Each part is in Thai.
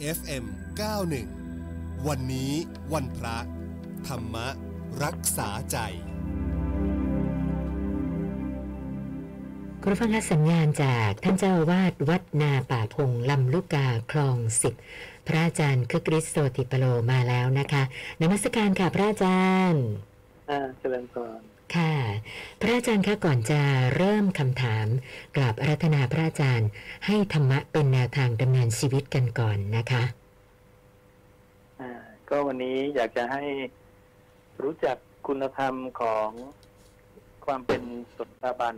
FM 91 วันนี้วันพระ ธรรมรักษาใจ คุณฟังคะสัญญาณจากท่านเจ้าอาวาสวัดนาป่าพงลำลูกกาคลองสิบพระอาจารย์คึกฤทธิ์โสติปโลมาแล้วนะคะนมัสการค่ะพระอาจารย์ อ่าเจริญพร ค่ะ พระอาจารย์คะก่อนจะเริ่มคำถามกราบอารัธนาพระอาจารย์ ให้ธรรมะเป็นแนวทางดำเนินชีวิตกันก่อนนะคะอ่าก็วันนี้อยากจะให้รู้จักคุณธรรมของความเป็นสุตตาบัน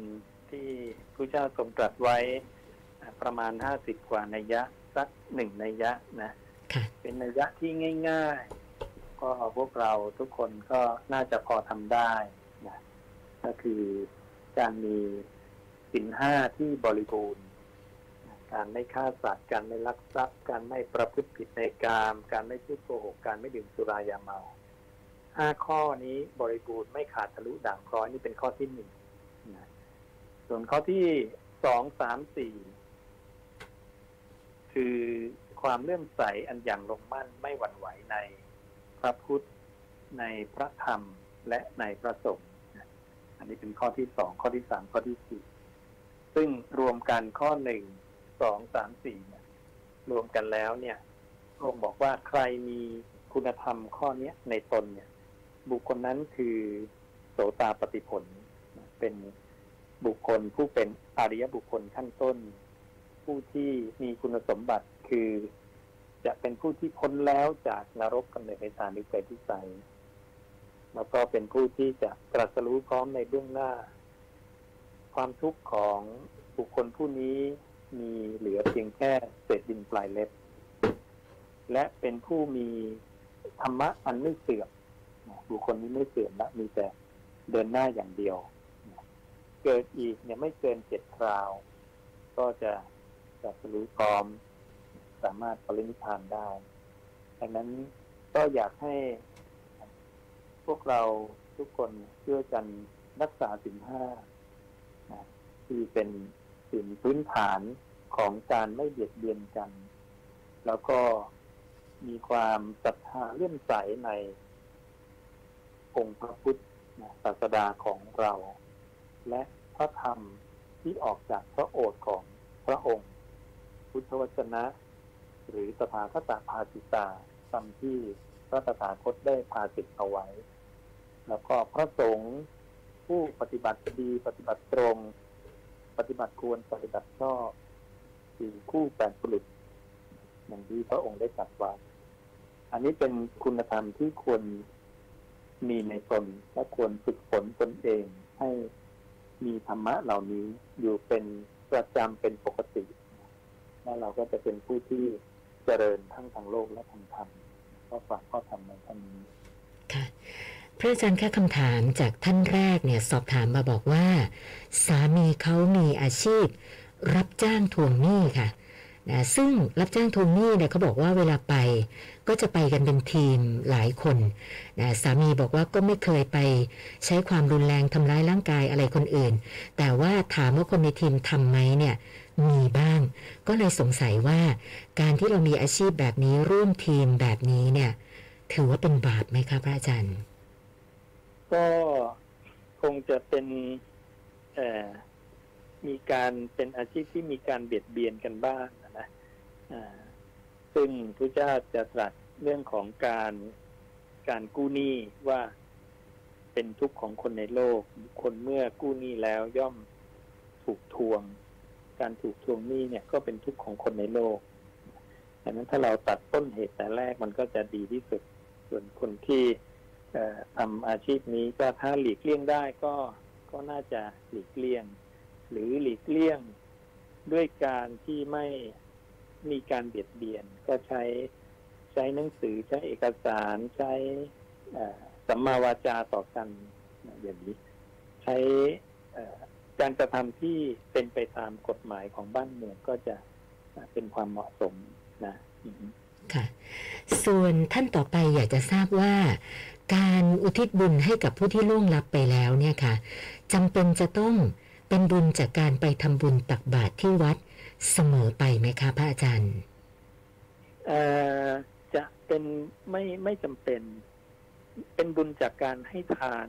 ที่พระเจ้าทรงตรัสไว้อ่าประมาณห้าสิบกว่านัยยะสักหนึ่งนัยยะนะค่ะเป็นนัยยะที่ง่าย ๆ ก็พวกเราทุกคนก็น่าจะพอทำได้นะ ก็คือการมีสินห้าที่บริบูรณ์ การไม่ฆ่าสัตว์ การไม่ลักทรัพย์ การไม่ประพฤติผิดในกามการไม่พูดโกหก การไม่ดื่มสุรายาเมาห้าข้อนี้บริบูรณ์ไม่ขาดทะลุด่างพร้อยนี่เป็นข้อที่หนึ่งนะส่วนข้อที่สองสามสี่คือความเลื่อมใสอันอย่างลงมั่นไม่หวั่นไหวในพระพุทธในพระธรรมและในพระสงฆ์ อันนี้เป็นข้อที่สองข้อที่สามข้อที่สี่ซึ่งรวมกันข้อหนึ่งสองสามสี่เนี่ย รวมกันแล้วเนี่ยพระองค์บอกว่าใครมีคุณธรรมข้อเนี้ยในตนเนี่ย บุคคลนั้นคือโสตาปฏิผล เป็นบุคคลผู้เป็นอริยบุคคลขั้นต้น ผู้ที่มีคุณสมบัติคือ จะเป็นผู้ที่พ้นแล้วจากนรกกำเนิดในสารนิเปรที่ใส แล้วก็เป็นผู้ที่จะตรัสรู้พร้อมในเบื้องหน้า ความทุกข์ของบุคคลผู้นี้มีเหลือเพียงแค่เศษดินปลายเล็บ และเป็นผู้มีธรรมะอันไม่เสื่อมบุคคลนี้ไม่เสื่อมละมีแต่เดินหน้าอย่างเดียว เกิดอีกเนี่ยไม่เกินเจ็ดคราว ก็จะตรัสรู้พร้อม สามารถปรินิพานได้ดังนั้นก็อยากให้ กเราทุกคนเชื่อกันรักษาสินห้าที่เป็นสินพื้นฐานของการไม่เบียดเบียนกัน แล้วก็มีความศรัทธาเลื่อมใสในองค์พระพุทธศาสดาของเรา และพระธรรมที่ออกจากพระโอษฐ์ของพระองค์ พุทธวจนะ หรือตถาคตภาสิตาตามที่พระตถาคตได้พาสิทเอาไว้ แล้วก็พระสงฆ์ผู้ปฏิบัติดีปฏิบัติตรง ปฏิบัติควรปฏิบัติชอบสี่คู่แปดผลิตอย่างที่พระองค์ได้ตรัสไว้อันนี้เป็นคุณธรรมที่ควรมีในตนและควรฝึกฝนตนเองให้มีธรรมะเหล่านี้อยู่เป็นประจำเป็นปกติ แล้วเราก็จะเป็นผู้ที่เจริญทั้งทางโลกและทางธรรมก็ฝากข้อธรรมในท่านนี้ พระอาจารย์แค่คำถามจากท่านแรกเนี่ยสอบถามมาบอกว่า สามีเขามีอาชีพ รับจ้างทวงหนี้ค่ะนะซึ่งรับจ้างทวงหนี้เนี่ยเขาบอกว่าเวลาไป ก็จะไปกันเป็นทีมหลายคนนะสามีบอกว่าก็ไม่เคยไปใช้ความรุนแรงทำร้ายร่างกายอะไรคนอื่น แต่ว่าถามว่าคนในทีมทำไหมเนี่ยมีบ้าง ก็เลยสงสัยว่าการที่เรามีอาชีพแบบนี้ร่วมทีมแบบนี้เนี่ยถือว่าเป็นบาปไหมคะพระอาจารย์ ก็คงจะเป็นมีการเป็นอาชีพที่มีการเบียดเบียนกันบ้างนะซึ่งพระเจ้าจะตรัสเรื่องของการการกู้หนี้ว่าเป็นทุกข์ของคนในโลก คนเมื่อกู้หนี้แล้วย่อมถูกทวง การถูกทวงหนี้เนี่ยก็เป็นทุกข์ของคนในโลกดังนั้นถ้าเราตัดต้นเหตุแต่แรกมันก็จะดีที่สุด ส่วนคนที่ ทำอาชีพนี้ก็ถ้าหลีกเลี่ยงได้ก็ก็น่าจะหลีกเลี่ยง หรือหลีกเลี่ยงด้วยการที่ไม่มีการเบียดเบียน ก็ใช้ใช้หนังสือใช้เอกสารใช้สัมมาวาจาต่อกันอย่างนี้ ใช้การกระทำที่เป็นไปตามกฎหมายของบ้านเมืองก็จะเป็นความเหมาะสมนะ ค่ะ ส่วนท่านต่อไปอยากจะทราบว่า การอุทิศบุญให้กับผู้ที่ล่วงลับไปแล้วเนี่ยค่ะจำเป็นจะต้องเป็นบุญจากการไปทำบุญตักบาตรที่วัดเสมอไปไหมคะพระอาจารย์เอ่อจะเป็นไม่ไม่จำเป็น เป็นบุญจากการให้ทาน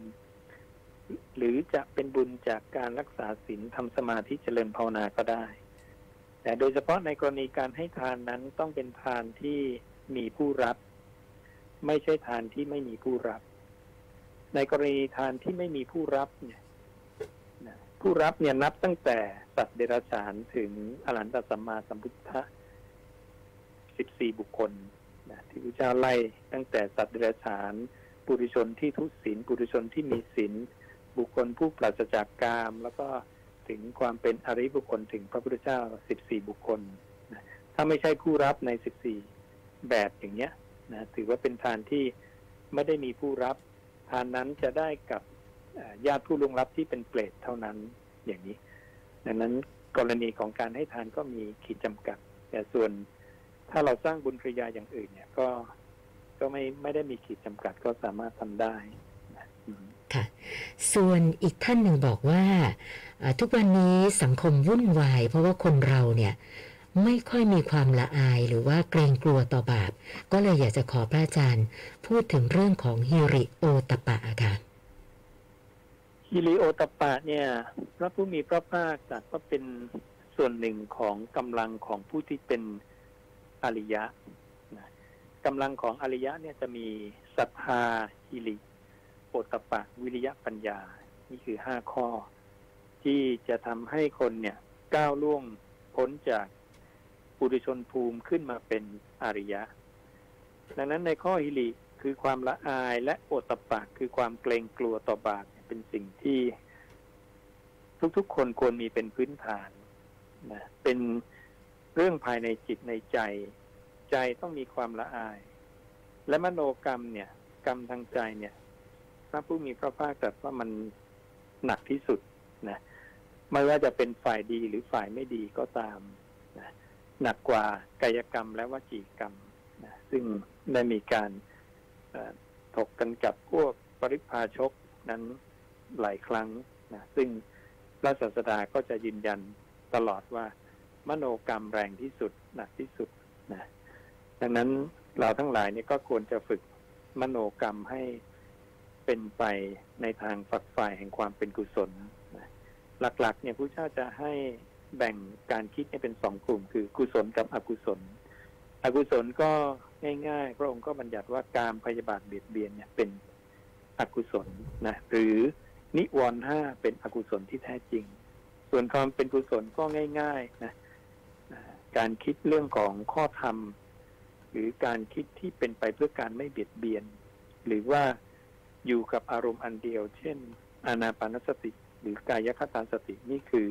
หรือจะเป็นบุญจากการรักษาศีลทำสมาธิเจริญภาวนาก็ได้ แต่โดยเฉพาะในกรณีการให้ทานนั้นต้องเป็นทานที่มีผู้รับ ไม่ใช่ทานที่ไม่มีผู้รับ ในกรณีทานที่ไม่มีผู้รับเนี่ยผู้รับเนี่ยนับตั้งแต่สัตว์เดรัจฉานถึงอรหันตสัมมาสัมพุทธะสิบสี่บุคคลนะที่พระเจ้าไล่ตั้งแต่สัตว์เดรัจฉานปุถุชนที่ทุศีลปุถุชนที่มีศีลบุคคลผู้ปราศจากกาม แล้วก็ ถึงความเป็นอริบุคคลถึงพระพุทธเจ้าสิบสี่บุคคลนะถ้าไม่ใช่ผู้รับในสิบสี่แบบอย่างเนี้ยนะถือว่าเป็นทานที่ไม่ได้มีผู้รับ ทานนั้นจะได้กับญาติผู้ลงลับที่เป็นเปรตเท่านั้นอย่างนี้ ดังนั้นกรณีของการให้ทานก็มีขีดจำกัด แต่ส่วนถ้าเราสร้างบุญกริยาอย่างอื่นเนี่ยก็ก็ไม่ไม่ได้มีขีดจำกัดก็สามารถทำได้ ค่ะ ส่วนอีกท่านหนึ่งบอกว่า ทุกวันนี้สังคมวุ่นวาย เพราะว่าคนเราเนี่ยไม่ค่อยมีความละอายหรือว่าเกรงกลัวต่อบาป ก็เลยอยากจะขอพระอาจารย์ พูดถึงเรื่องของฮิริโอตปะค่ะฮิริโอตปะเนี่ย พระผู้มีพระภาคตรัสว่าเป็นส่วนหนึ่งของกำลังของผู้ที่เป็นอริยะนะกำลังของอริยะเนี่ยจะมีศรัทธาฮิริ โอตปปะวิริยะปัญญา นี่คือห้าข้อ ที่จะทำให้คนเนี่ยก้าวล่วงพ้นจากปุถุชนภูมิขึ้นมาเป็นอริยะ ดังนั้นในข้อฮิริคือความละอายและโอตตปปะคือความเกรงกลัวต่อบาปเป็นสิ่งที่ ทุกๆ คนควรมีเป็นพื้นฐานนะเป็นเรื่องภายในจิตในใจ ใจต้องมีความละอาย และมโนกรรมเนี่ย กรรมทางใจเนี่ย พระผู้มีพระภาคตรัสว่ามันหนักที่สุดนะไม่ว่าจะเป็นฝ่ายดีหรือฝ่ายไม่ดีก็ตามนะหนักกว่ากายกรรมและวจีกรรมนะซึ่งได้มีการถกกันกับพวกปริพาชกนั้นหลายครั้งนะซึ่งพระศาสดาก็จะยืนยันตลอดว่า มโนกรรมแรงที่สุดหนักที่สุดนะดังนั้นเราทั้งหลายนี่ก็ควรจะฝึกมโนกรรมให้ เป็นไปในทางฝักฝ่ายแห่งความเป็นกุศลนะหลักๆ เนี่ยพระเจ้าจะให้แบ่งการคิดให้เป็นสองกลุ่ม คือกุศลกับอกุศล อกุศลก็ง่ายๆ พระองค์ก็บัญญัติว่าการพยาบาทเบียดเบียนเนี่ยเป็นอกุศลนะหรือนิวรณ์ห้าเป็นอกุศลที่แท้จริง ส่วนความเป็นกุศลก็ง่าย ๆนะนะการคิดเรื่องของข้อธรรม หรือการคิดที่เป็นไปเพื่อการไม่เบียดเบียน หรือว่า อยู่กับอารมณ์อันเดียว เช่น อานาปานสติ หรือกายคตาสตินี่คือ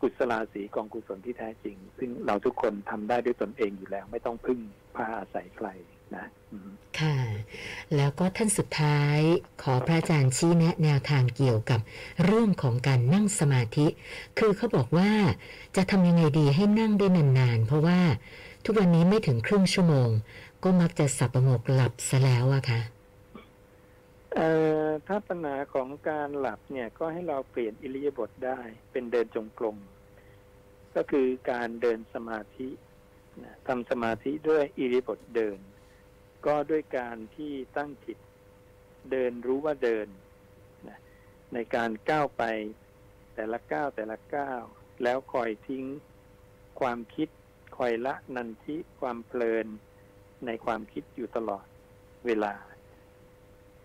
กุศลาสีกองกุศลที่แท้จริง ซึ่งเราทุกคนทำได้ด้วยตนเองอยู่แล้ว ไม่ต้องพึ่งพาอาศัยใครนะค่ะ แล้วก็ท่านสุดท้ายขอพระอาจารย์ชี้แนะแนวทางเกี่ยวกับเรื่องของการนั่งสมาธิ คือเขาบอกว่าจะทำยังไงดีให้นั่งได้นานๆ เพราะว่าทุกวันนี้ไม่ถึงครึ่งชั่วโมง ก็มักจะสับประงกหลับซะแล้วอะค่ะ เอ่อถ้าปัญหาของการหลับเนี่ยก็ให้เราเปลี่ยนอิริยาบถได้เป็นเดินจงกรมก็คือการเดินสมาธินะทำสมาธิด้วยอิริยาบถเดิน ก็ด้วยการที่ตั้งจิตเดินรู้ว่าเดินนะในการก้าวไปแต่ละก้าวแต่ละก้าวแล้วคอยทิ้งความคิดคอยละนันทิความเพลินในความคิดอยู่ตลอดเวลา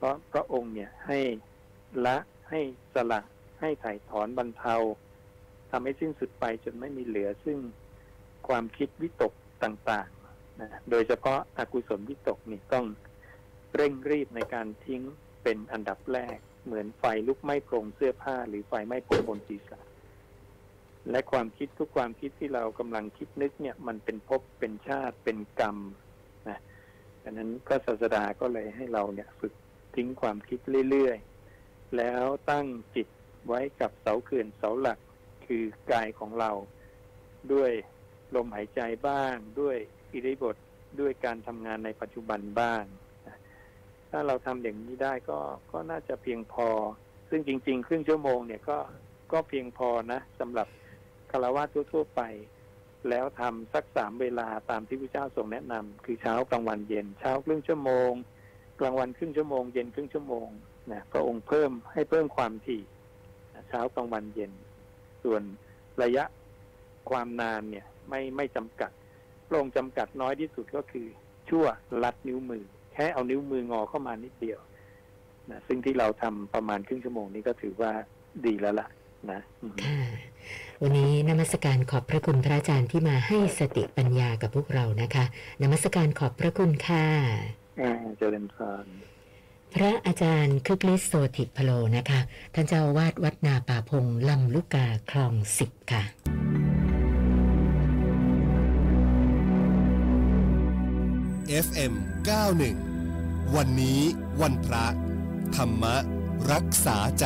ราะพระองค์เนี่ยให้ละให้สละให้ถ่ายถอนบรรเทาทำให้สิ้นสุดไปจนไม่มีเหลือซึ่งความคิดวิตกต่างๆนะโดยเฉพาะอากุศลวิตกนี่ต้องเร่งรีบในการทิ้งเป็นอันดับแรก เหมือนไฟลุกไหม้โพรงเสื้อผ้า หรือไฟไหม้ผมบนศีรษะและความคิดทุกความคิดที่เรากำลังคิดนึกเนี่ยมันเป็นภพเป็นชาติเป็นกรรมนะดังนั้นพระศาสดาก็เลยให้เราเนี่ยฝึก ทิ้งความคิดเรื่อยๆ แล้วตั้งจิตไว้กับเสาเขื่อนเสาหลักคือกายของเรา ด้วยลมหายใจบ้าง ด้วยอิริบถด้วยการทำงานในปัจจุบันบ้างนถ้าเราทำอย่างนี้ได้ก็ก็น่าจะเพียงพอ ซึ่งจริง ๆ ครึ่งชั่วโมงเนี่ยก็ก็เพียงพอนะสำหรับคารวะทั่วๆไป แล้วทำสักสามเวลาตามที่พระเจ้าทรงแนะนำคือเช้ากลางวันเย็น เช้าครึ่งชั่วโมง กลางวันครึ่งชั่วโมงเย็นครึ่งชั่วโมงนะพระองค์เพิ่มให้เพิ่มความถี่เช้ากลางวันเย็น ส่วนระยะความนานเนี่ย ไม่ไม่จำกัดพระองค์จำกัดน้อยที่สุดก็คือ ชั่วลัดนิ้วมือ แค่เอานิ้วมืองอเข้ามานิดเดียวนะซึ่งที่เราทำประมาณครึ่งชั่วโมงนี้ก็ถือว่าดีแล้วล่ะนะค่ะวันนี้นมัสการขอบพระคุณพระอาจารย์ที่มาให้สติปัญญากับพวกเรานะคะ นมัสการขอบพระคุณค่ะ เจริญพรพระอาจารย์คึกฤทธิ์โสติพโลนะคะ ท่านเจ้าอาวาดวัดนาป่าพงลำลูกกาคลองสิบค่ะ FM 91 วันนี้วันพระ ธรรมรักษาใจ